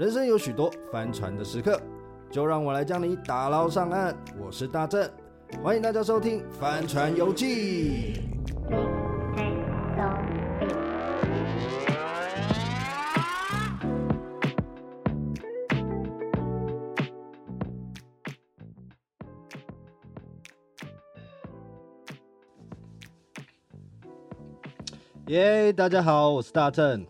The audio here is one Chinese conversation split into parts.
人生有许多翻船的时刻，就让我来将你打捞上岸。我是大正，欢迎大家收听《翻船游记》。耶，大家好，我是大正，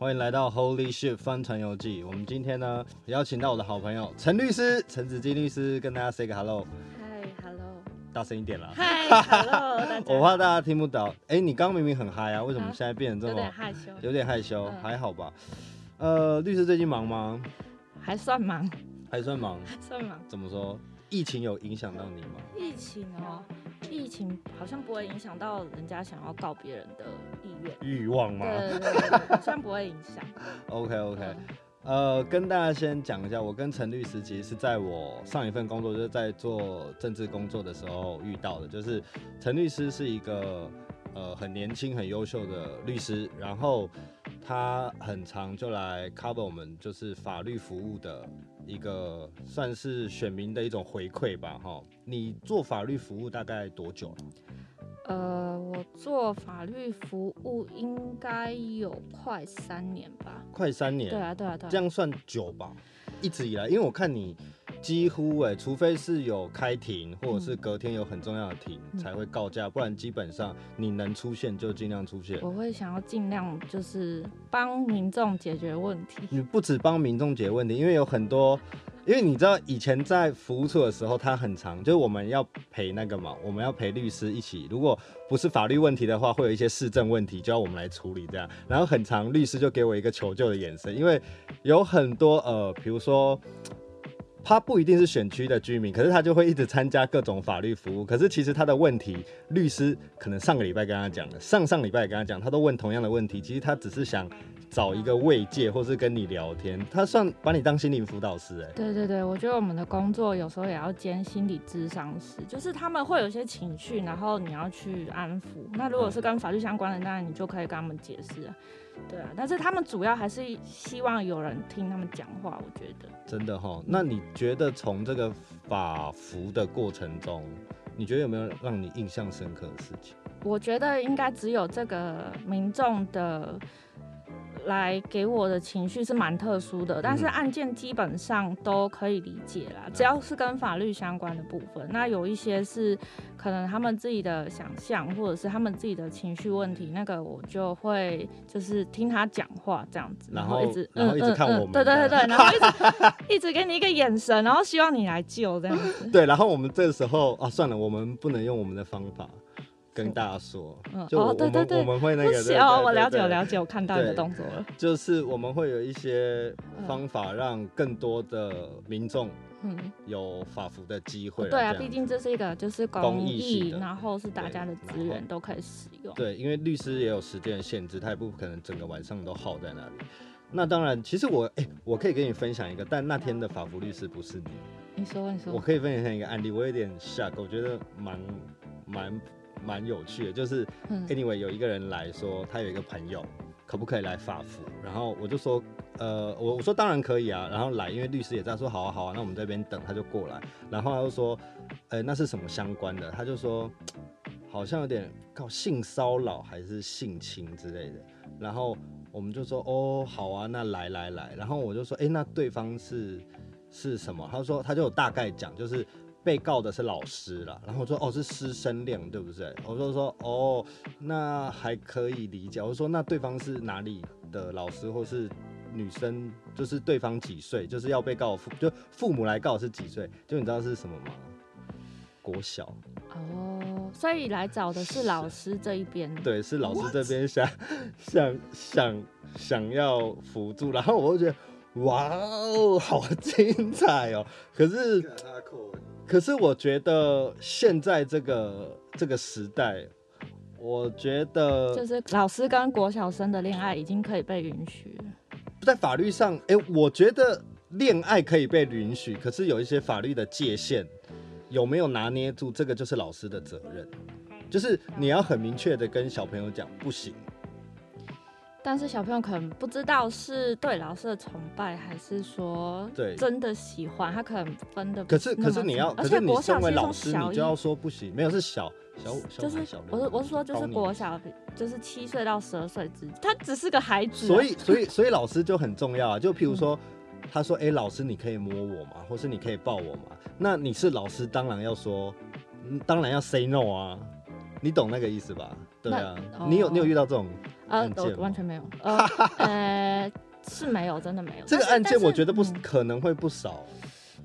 欢迎来到 Holy Ship 翻船游记。我们今天呢，邀请到我的好朋友陈律师，陈子金律师，跟大家 say 个 hello。Hi，hello。大声一点啦。嗨，hello。我怕大家听不到。哎、欸，你刚刚明明很嗨啊，为什么现在变成这么？有点害羞。有点害羞，嗯、还好吧？呃，律师最近忙吗？还算忙。还算忙。还 算忙。怎么说？疫情有影响到你吗？疫情哦。疫情好像不会影响到人家想要告别人的意愿、欲望吗？对对对，好像不会影响。OK OK，、嗯、呃，跟大家先讲一下，我跟陈律师其实是在我上一份工作，就是在做政治工作的时候遇到的。就是陈律师是一个呃很年轻、很优秀的律师，然后他很常就来 cover 我们就是法律服务的。一个算是选民的一种回馈吧，哈。你做法律服务大概多久了？呃，我做法律服务应该有快三年吧。快三年？对啊，对啊，对啊。这样算久吧？一直以来，因为我看你。几乎哎、欸，除非是有开庭，或者是隔天有很重要的庭、嗯、才会告假，不然基本上你能出现就尽量出现。我会想要尽量就是帮民众解决问题。你不止帮民众解决问题，因为有很多，因为你知道以前在服务处的时候，他很长，就是我们要陪那个嘛，我们要陪律师一起，如果不是法律问题的话，会有一些市政问题，就要我们来处理这样。然后很长，律师就给我一个求救的眼神，因为有很多呃，比如说。他不一定是选区的居民，可是他就会一直参加各种法律服务。可是其实他的问题，律师可能上个礼拜跟他讲了，上上礼拜跟他讲，他都问同样的问题。其实他只是想找一个慰藉，或是跟你聊天。他算把你当心灵辅导师哎。对对对，我觉得我们的工作有时候也要兼心理智商师，就是他们会有一些情绪，然后你要去安抚。那如果是跟法律相关的，那你就可以跟他们解释。对啊，但是他们主要还是希望有人听他们讲话。我觉得真的哈。那你觉得从这个法服的过程中，你觉得有没有让你印象深刻的事情？我觉得应该只有这个民众的。来给我的情绪是蛮特殊的，但是案件基本上都可以理解啦，只要是跟法律相关的部分。那有一些是可能他们自己的想象，或者是他们自己的情绪问题，那个我就会就是听他讲话这样子，然后，一直然后一直看我们，对对对对，然后一直 一直给你一个眼神，然后希望你来救这样子。对，然后我们这个时候啊，算了，我们不能用我们的方法。跟大家说，就我们、哦、对对对我们会那个，哦，我了解，我了解，我看到你的动作了。就是我们会有一些方法，让更多的民众嗯有法服的机会、嗯。对啊，毕竟这是一个就是公益，然后是大家的资源都可以使用。对，因为律师也有时间限制，他也不可能整个晚上都耗在那里。那当然，其实我哎、欸，我可以跟你分享一个，但那天的法服律师不是你。你说，你说。我可以分享一个案例，我有点 shock，我觉得蛮蛮。蛮有趣的，就是 anyway 有一个人来说，他有一个朋友，可不可以来法服？然后我就说，呃，我我说当然可以啊。然后来，因为律师也在说，好啊好啊，那我们这边等，他就过来。然后他就说，呃，那是什么相关的？他就说，好像有点靠性骚扰还是性侵之类的。然后我们就说，哦，好啊，那来来来。然后我就说，哎，那对方是是什么？他说，他就有大概讲，就是。被告的是老师啦，然后我说哦，是师生恋对不对？我就说哦，那还可以理解。我说那对方是哪里的老师，或是女生？就是对方几岁？就是要被告父就父母来告是几岁？就你知道是什么吗？国小。哦，所以来找的是老师这一边。对，是老师这边想想想想要辅助，然后我就觉得哇哦，好精彩哦！可是。可是我觉得现在这个这个时代，我觉得就是老师跟国小生的恋爱已经可以被允许了。在法律上，哎、欸，我觉得恋爱可以被允许，可是有一些法律的界限有没有拿捏住，这个就是老师的责任。就是你要很明确的跟小朋友讲，不行。但是小朋友可能不知道是对老师的崇拜，还是说对真的喜欢，他可能分的。可是可是你要，而且你身为老师，你就要说不行，没有是小小小就是我是我是说就是国小，就是七岁到十二岁之间，他只是个孩子。所以 所以所以老师就很重要啊，就譬如说。嗯他说：“哎、欸，老师，你可以摸我吗？或是你可以抱我吗？那你是老师，当然要说，当然要 say no 啊，你懂那个意思吧？对啊，哦、你有你有遇到这种案件完全没有，呃，呃，是没有，真的没有。这个案件我觉得不可能会不少。”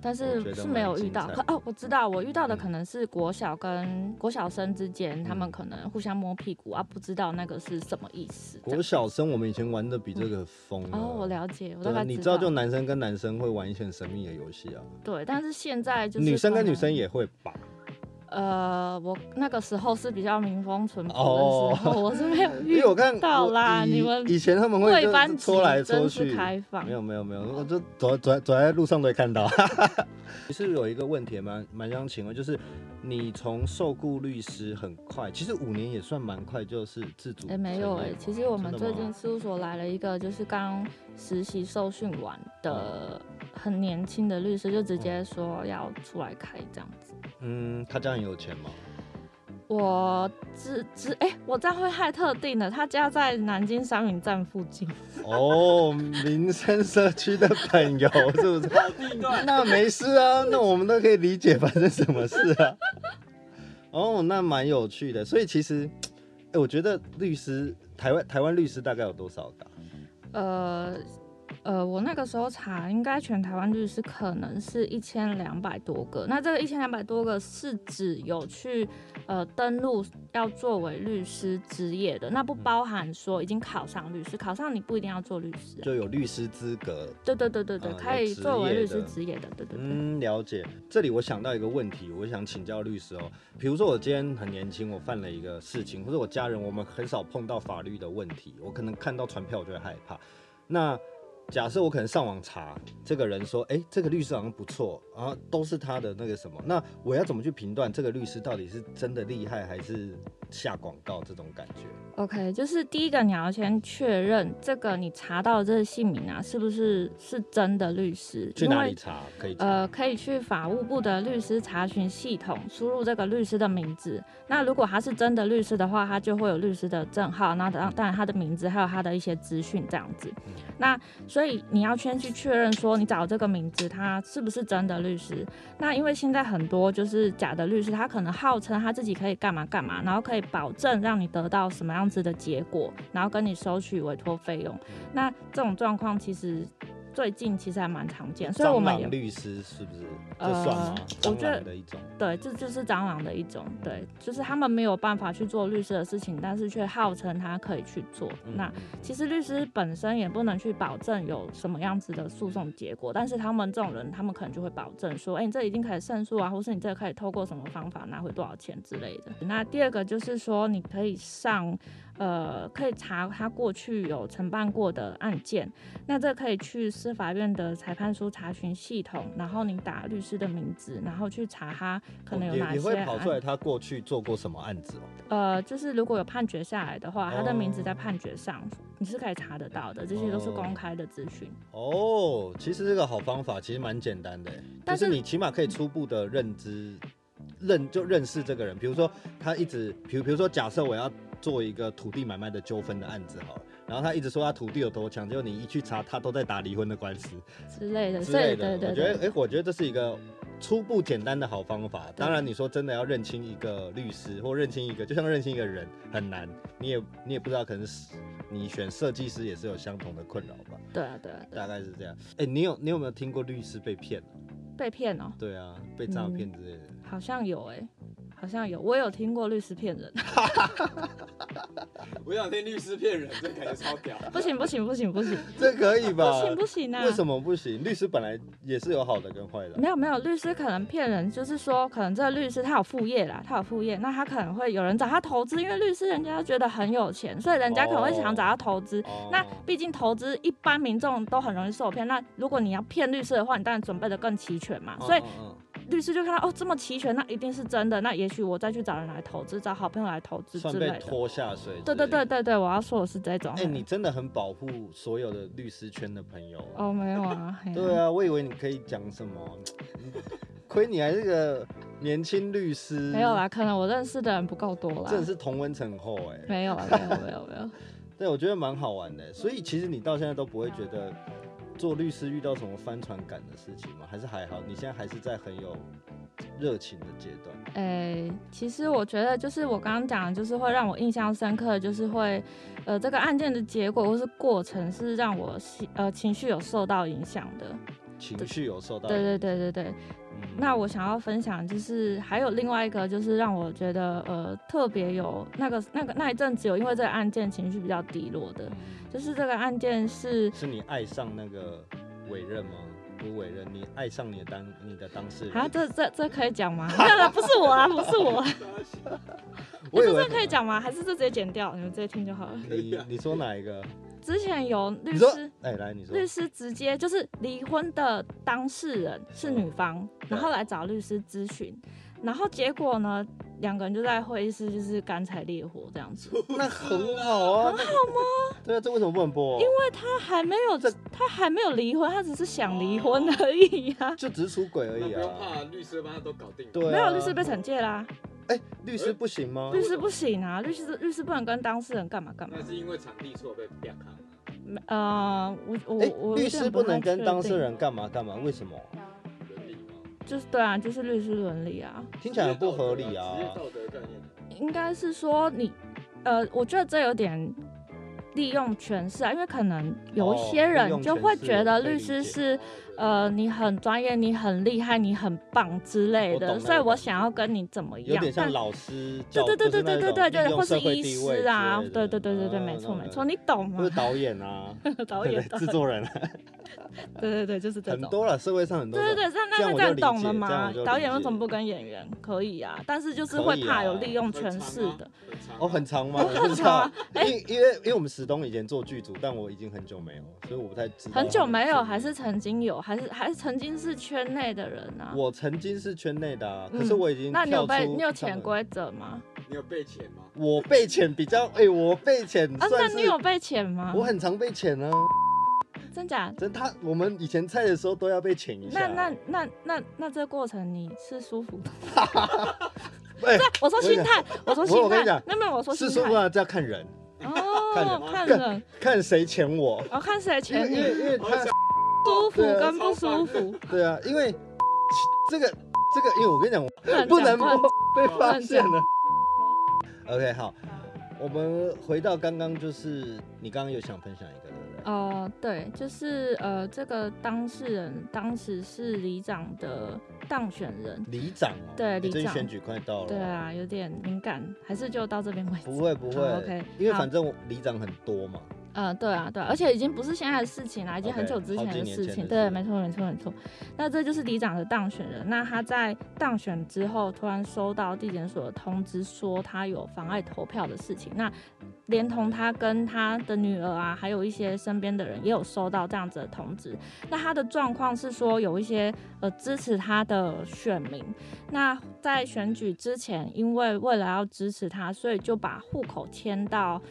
但是是没有遇到，可哦，我知道，我遇到的可能是国小跟国小生之间，嗯、他们可能互相摸屁股啊，不知道那个是什么意思。国小生我们以前玩的比这个疯、嗯、哦，我了解，我大概知道。你知道，就男生跟男生会玩一些很神秘的游戏啊。对，但是现在就是女生跟女生也会吧。呃，我那个时候是比较民风淳朴的时候，哦、我是没有 遇到啦。你们以前他们会就搓来搓去，开放。没有没有没有，我就走走走在路上都会看到。其实有一个问题蛮蛮想请问，就是你从受雇律师很快，其实五年也算蛮快，就是自主。哎、欸，没有哎、欸，其实我们最近事务所来了一个，就是刚实习受训完的很年轻的律师，就直接说要出来开这样子。嗯，他家很有钱吗？我只只哎、欸，我这样会害特定的。他家在南京商云站附近。哦，民生社区的朋友是不是？那没事啊，那我们都可以理解发生什么事啊。哦，那蛮有趣的。所以其实，哎、欸，我觉得律师台湾台湾律师大概有多少个？呃。呃，我那个时候查，应该全台湾律师可能是一千两百多个。那这个一千两百多个是指有去呃登录要作为律师职业的，那不包含说已经考上律师，考上你不一定要做律师，就有律师资格。对对对对对，呃、可以作为律师职业的。对对对。嗯，了解。这里我想到一个问题，我想请教律师哦。比如说我今天很年轻，我犯了一个事情，或者我家人我们很少碰到法律的问题，我可能看到传票我就会害怕。那假设我可能上网查这个人说，哎、这个律师好像不错，啊都是他的那个什么，那我要怎么去评断这个律师到底是真的厉害还是下广告这种感觉？OK，就是第一个你要先确认这个你查到的这个姓名啊，是不是是真的律师？去哪里查？可以查呃，可以去法务部的律师查询系统输入这个律师的名字。那如果他是真的律师的话，他就会有律师的证号，那当当然他的名字还有他的一些资讯这样子。嗯、那所以你要先去确认说，你找这个名字，他是不是真的律师？那因为现在很多就是假的律师，他可能号称他自己可以干嘛干嘛，然后可以保证让你得到什么样子的结果，然后跟你收取委托费用。那这种状况其实。最近其实还蛮常见，所以我们也律师是不是？这算吗？蟑螂的一种。对，这就是蟑螂的一种。对，就是他们没有办法去做律师的事情，但是却号称他可以去做。嗯、那其实律师本身也不能去保证有什么样子的诉讼结果，但是他们这种人，他们可能就会保证说，哎、欸，你这已经可以胜诉啊，或是你这个可以透过什么方法拿回多少钱之类的。那第二个就是说，你可以上。呃，可以查他过去有承办过的案件，那这可以去司法院的裁判书查询系统，然后你打律师的名字，然后去查他可能有哪些。你会跑出来他过去做过什么案子哦？呃，就是如果有判决下来的话，他的名字在判决上，哦、你是可以查得到的，这些都是公开的资讯。哦，其实这个好方法其实蛮简单的，但是你起码可以初步的认知。认就认识这个人，比如说他一直，比如比如说，假设我要做一个土地买卖的纠纷的案子好了，然后他一直说他土地有多强，结果你一去查，他都在打离婚的官司之类的之类的。我觉得，哎、欸，我觉得这是一个初步简单的好方法。当然，你说真的要认清一个律师或认清一个，就像认清一个人很难，你也你也不知道，可能是你选设计师也是有相同的困扰吧？对啊，对啊，大概是这样。哎、欸，你有你有没有听过律师被骗？被骗哦？对啊，被诈骗之类的。嗯好像有哎、欸，好像有，我有听过律师骗人。我想听律师骗人，这感觉超屌。不行不行不行不行，这可以吧？不行不行啊！为什么不行？律师本来也是有好的跟坏的。没有没有，律师可能骗人，就是说可能这个律师他有副业啦，他有副业，那他可能会有人找他投资，因为律师人家觉得很有钱，所以人家可能会想找他投资。哦、那毕竟投资一般民众都很容易受骗，那如果你要骗律师的话，你当然准备的更齐全嘛。所以。律师就看到哦这么齐全，那一定是真的，那也许我再去找人来投资，找好朋友来投资之类的。算被拖下水。对对对对对，我要说的是这种。哎、欸，你真的很保护所有的律师圈的朋友。哦，没有啊。对啊，我以为你可以讲什么，亏你还是个年轻律师。没有啦，可能我认识的人不够多啦。真的是同温层厚哎。没有啊，没有没有没有。对，我觉得蛮好玩的，所以其实你到现在都不会觉得做律师遇到什么翻船感的事情吗？还是还好？你现在还是在很有热情的阶段？哎、欸，其实我觉得就是我刚刚讲的，就是会让我印象深刻，就是会呃这个案件的结果或是过程是让我呃情绪有受到影响的。情绪有受到对对对对对。那我想要分享，就是还有另外一个，就是让我觉得呃特别有那个那个那一阵子有因为这个案件情绪比较低落的，就是这个案件是是你爱上那个委任吗？不委任，你爱上你的当你的当事人啊？这这这可以讲吗？没有了，不是我啊，不是我。我以为这可以讲吗？还是这直接剪掉？你们直接听就好了。你你说哪一个？之前有律师，哎、欸，来你说，律师直接就是离婚的当事人是女方，然后来找律师咨询，然后结果呢，两个人就在会议室就是干柴烈火这样子。那很好啊，很好吗？对啊，这为什么不能播？因为他还没有，他还没有离婚，他只是想离婚而已啊，就只是出轨而已啊。不用怕，律师帮他都搞定。对、啊，没有律师被惩戒啦。哎、欸，律师不行吗？律师不行啊，律师律师不能跟当事人干嘛干嘛。那是因为场地错被啪卡。呃，我我、欸、我律师不能跟当事人干嘛干嘛？为什么？伦理吗？就是对啊，就是律师伦理啊。听起来不合理啊。道德概念。应该是说你，呃，我觉得这有点利用权势啊，因为可能有一些人就会觉得律师是。呃，你很专业，你很厉害，你很棒之类的，所以我想要跟你怎么样？有点像老师，对对对对对对对对，或是医师啊，对对对对对，没错没错，你懂吗？或是导演啊，导演、制作人。对对对，就是这种。很多了，社会上很多。对对对，那那这样懂了吗？导演为什么不跟演员？可以啊，但是就是会怕有利用权势的。哦，很长吗？很长。因因为因为我们史东以前做剧组，但我已经很久没有，所以我不太知道。很久没有，还是曾经有？还是还是曾经是圈内的人啊？我曾经是圈内的啊，可是我已经。那你有被你有潜规则吗？你有被潜吗？我被潜比较哎，我被潜。啊，那你有被潜吗？我很常被潜啊。真假？真他，我们以前菜的时候都要被潜一下。那那那那那这个过程你是舒服的？对，我说心态，我说心态。我跟你讲，没有没有，我说是舒服啊，这要看人。哦，看人，看谁潜我。哦，看谁潜你？因为因为他舒服跟不舒服。对啊，因为这个这个，因为我跟你讲，不能被发现了。OK，好，我们回到刚刚，就是你刚刚有想分享一个。哦、呃，对，就是呃，这个当事人当时是里长的当选人，里长哦，对，里长选举快到了，对啊，有点敏感，还是就到这边为止。不会不会，OK，因为反正里长很多嘛。嗯、呃，对啊，对啊，而且已经不是现在的事情了，已经很久之前的事情。Okay, 对，没错，没错，没错。那这就是里长的当选人。那他在当选之后，突然收到地检所的通知，说他有妨碍投票的事情。那连同他跟他的女儿啊，还有一些身边的人，也有收到这样子的通知。那他的状况是说，有一些呃支持他的选民，那在选举之前，因为为了要支持他，所以就把户口迁到。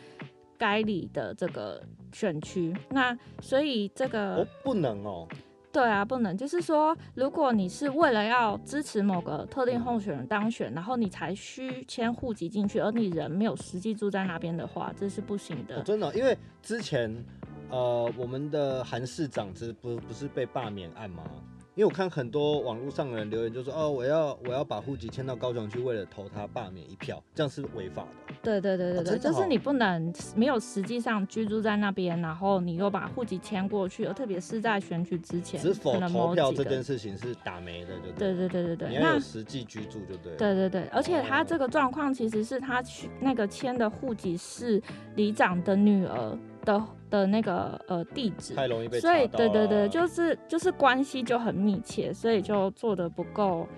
该里的这个选区，那所以这个、哦、不能哦，对啊，不能，就是说，如果你是为了要支持某个特定候选人当选，然后你才需迁户籍进去，而你人没有实际住在那边的话，这是不行的。哦、真的、哦，因为之前呃，我们的韩市长这不不是被罢免案吗？因为我看很多网络上的人留言，就说哦，我要我要把户籍迁到高雄去，为了投他罢免一票，这样是违法的。对对对对对，就是你不能没有实际上居住在那边，然后你又把户籍迁过去，而特别是在选举之前，是否投票这件事情是打没的，就对。对对对对对，你要有实际居住就对。对对对，而且他这个状况其实是他去那个迁的户籍是里长的女儿的。的那个呃地址，太容易被所以对对对，就是就是关系就很密切，所以就做的不够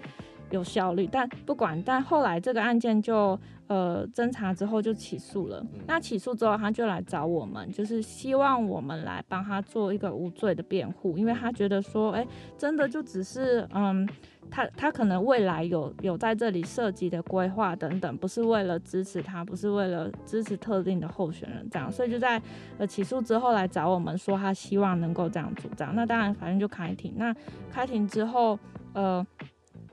有效率。但不管，但后来这个案件就呃侦查之后就起诉了。嗯、那起诉之后，他就来找我们，就是希望我们来帮他做一个无罪的辩护，因为他觉得说，哎、欸，真的就只是嗯。他他可能未来有有在这里涉及的规划等等，不是为了支持他，不是为了支持特定的候选人这样，所以就在呃起诉之后来找我们说他希望能够这样主张。那当然法院就开庭，那开庭之后呃。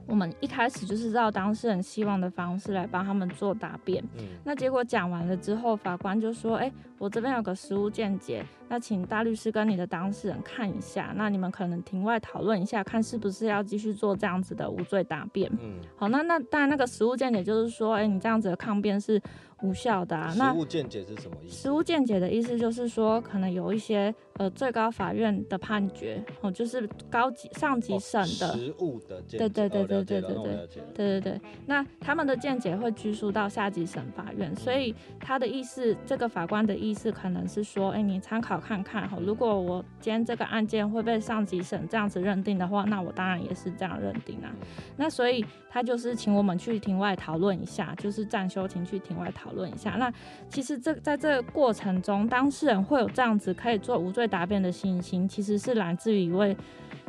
我们一开始就是照当事人希望的方式来帮他们做答辩。嗯，那结果讲完了之后，法官就说：“哎，我这边有个实务见解，那请大律师跟你的当事人看一下，那你们可能庭外讨论一下，看是不是要继续做这样子的无罪答辩。”嗯，好，那那当然那个实务见解就是说，哎，你这样子的抗辩是。无效的啊，那实务见解是什么意思？实务见解的意思就是说，可能有一些呃最高法院的判决哦，就是高级上级审的、哦、实务的见解，对对对对对对对对对对，那他们的见解会拘束到下级审法院，所以他的意思，这个法官的意思可能是说，哎、欸，你参考看看哈，如果我今天这个案件会被上级审这样子认定的话，那我当然也是这样认定啊。那所以他就是请我们去庭外讨论一下，就是暂休庭去庭外讨。讨论一下，那其实这在这个过程中，当事人会有这样子可以做无罪答辩的信心，其实是来自于一位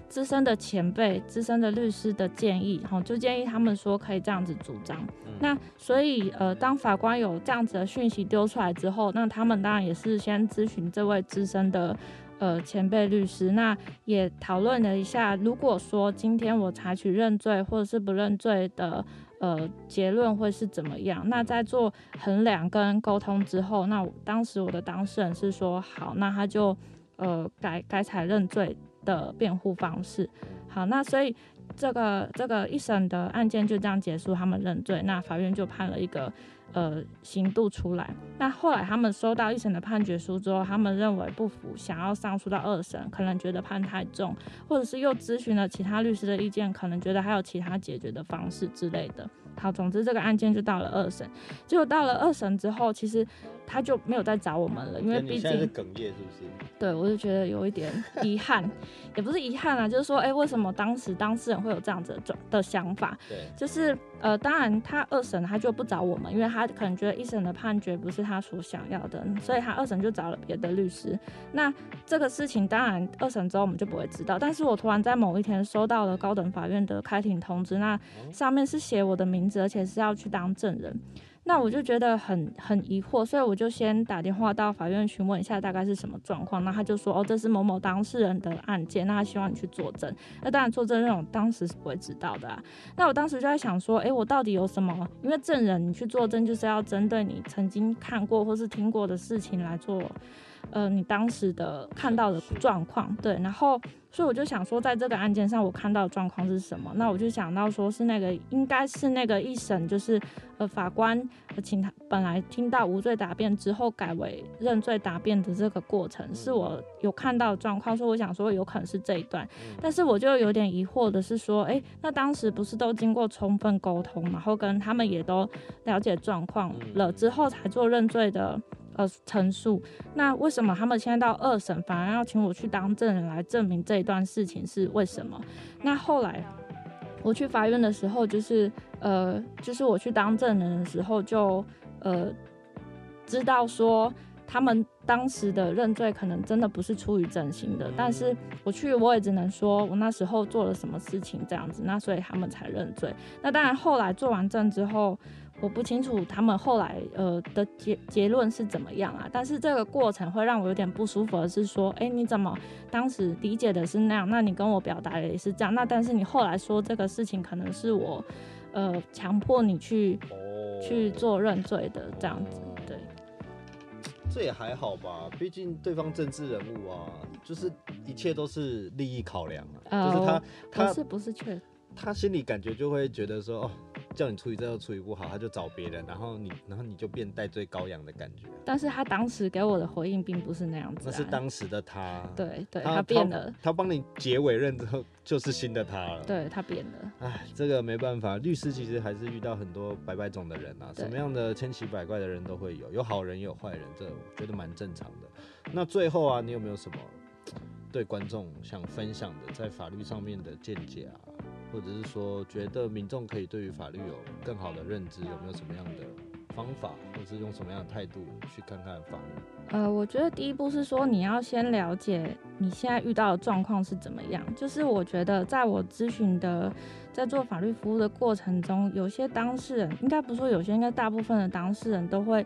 资深的前辈、资深的律师的建议，哈，就建议他们说可以这样子主张。嗯、那所以，呃，当法官有这样子的讯息丢出来之后，那他们当然也是先咨询这位资深的呃前辈律师，那也讨论了一下，如果说今天我采取认罪或者是不认罪的。呃，结论会是怎么样？那在做衡量跟沟通之后，那当时我的当事人是说好，那他就呃改改采认罪的辩护方式。好，那所以这个这个一审的案件就这样结束，他们认罪，那法院就判了一个呃刑度出来。那后来他们收到一审的判决书之后，他们认为不服，想要上诉到二审，可能觉得判太重，或者是又咨询了其他律师的意见，可能觉得还有其他解决的方式之类的。好，总之这个案件就到了二审，结果到了二审之后，其实他就没有再找我们了，因为毕竟是哽咽，是不是？对，我就觉得有一点遗憾，也不是遗憾啊，就是说，哎、欸，为什么当时当事人会有这样子的的想法？对，就是呃，当然他二审他就不找我们，因为他可能觉得一审的判决不是他所想要的，所以他二审就找了别的律师。那这个事情当然二审之后我们就不会知道，但是我突然在某一天收到了高等法院的开庭通知，那上面是写我的名字。而且是要去当证人，那我就觉得很很疑惑，所以我就先打电话到法院询问一下大概是什么状况。那他就说，哦，这是某某当事人的案件，那他希望你去作证。那当然作证那种当时是不会知道的啊。那我当时就在想说，诶，我到底有什么？因为证人你去作证就是要针对你曾经看过或是听过的事情来做。呃，你当时的看到的状况，对，然后，所以我就想说，在这个案件上，我看到的状况是什么？那我就想到说，是那个，应该是那个一审，就是呃，法官请他本来听到无罪答辩之后，改为认罪答辩的这个过程，是我有看到的状况，所以我想说，有可能是这一段。但是我就有点疑惑的是说，哎，那当时不是都经过充分沟通，然后跟他们也都了解状况了之后，才做认罪的。呃，陈述，那为什么他们现在到二审反而要请我去当证人来证明这一段事情是为什么？那后来我去法院的时候，就是呃，就是我去当证人的时候就，呃知道说他们当时的认罪可能真的不是出于真心的，但是我去我也只能说我那时候做了什么事情这样子，那所以他们才认罪。那当然后来做完证之后。我不清楚他们后来呃的结结论是怎么样啊，但是这个过程会让我有点不舒服的是说，哎，你怎么当时理解的是那样？那你跟我表达的也是这样，那但是你后来说这个事情可能是我呃强迫你去、oh. 去做认罪的这样子，对。这也还好吧，毕竟对方政治人物啊，就是一切都是利益考量啊，oh. 就是他他不是不是确。他心里感觉就会觉得说，哦，叫你处理这个处理不好，他就找别人，然后你，然后你就变戴罪羔羊的感觉。但是他当时给我的回应并不是那样子，那是当时的他。对对，他，他变了。他帮你结尾认之后，就是新的他了。对，他变了。哎，这个没办法，律师其实还是遇到很多百百种的人啊，什么样的千奇百怪的人都会有，有好人也有坏人，这我觉得蛮正常的。那最后啊，你有没有什么对观众想分享的，在法律上面的见解啊？或者是说觉得民众可以对于法律有更好的认知，有没有什么样的方法，或者是用什么样的态度去看看法律？呃，我觉得第一步是说你要先了解你现在遇到的状况是怎么样。就是我觉得在我咨询的，在做法律服务的过程中，有些当事人，应该不是说有些，应该大部分的当事人都会。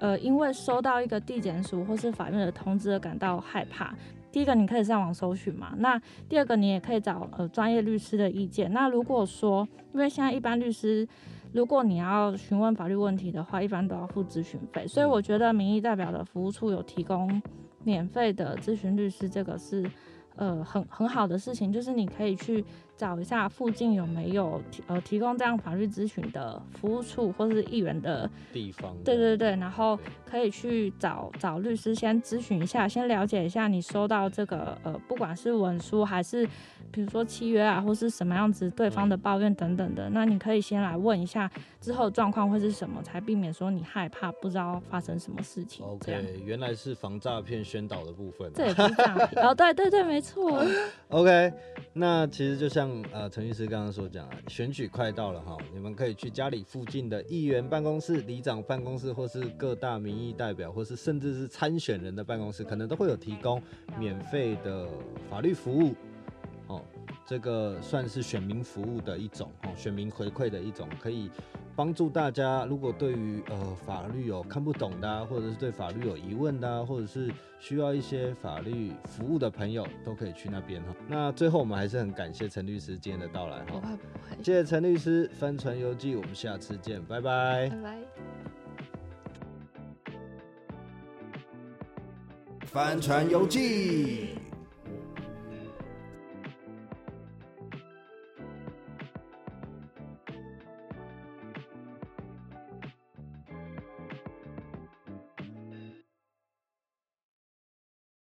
呃，因为收到一个地检署或是法院的通知而感到害怕。第一个，你可以上网搜寻嘛。那第二个，你也可以找呃专业律师的意见。那如果说，因为现在一般律师，如果你要询问法律问题的话，一般都要付咨询费。所以我觉得民意代表的服务处有提供免费的咨询律师，这个是呃很很好的事情，就是你可以去。找一下附近有没有提呃提供这样法律咨询的服务处或是议员的地方，对对对，然后可以去找找律师先咨询一下，先了解一下你收到这个呃不管是文书还是比如说契约啊或是什么样子对方的抱怨等等的，嗯、那你可以先来问一下之后状况会是什么，才避免说你害怕不知道发生什么事情。OK，原来是防诈骗宣导的部分、啊，这也不是诈骗哦，对对对，没错。OK，那其实就像。呃，陈律师刚刚所讲啊，选举快到了哈，你们可以去家里附近的议员办公室、里长办公室，或是各大民意代表，或是甚至是参选人的办公室，可能都会有提供免费的法律服务。哦，这个算是选民服务的一种，哦，选民回馈的一种，可以。帮助大家，如果对于呃法律有看不懂的，或者是对法律有疑问的，或者是需要一些法律服务的朋友，都可以去那边哈。那最后我们还是很感谢陈律师今天的到来哈。不会不会。谢谢陈律师，帆船游记，我们下次见，拜拜。拜拜。帆船游记。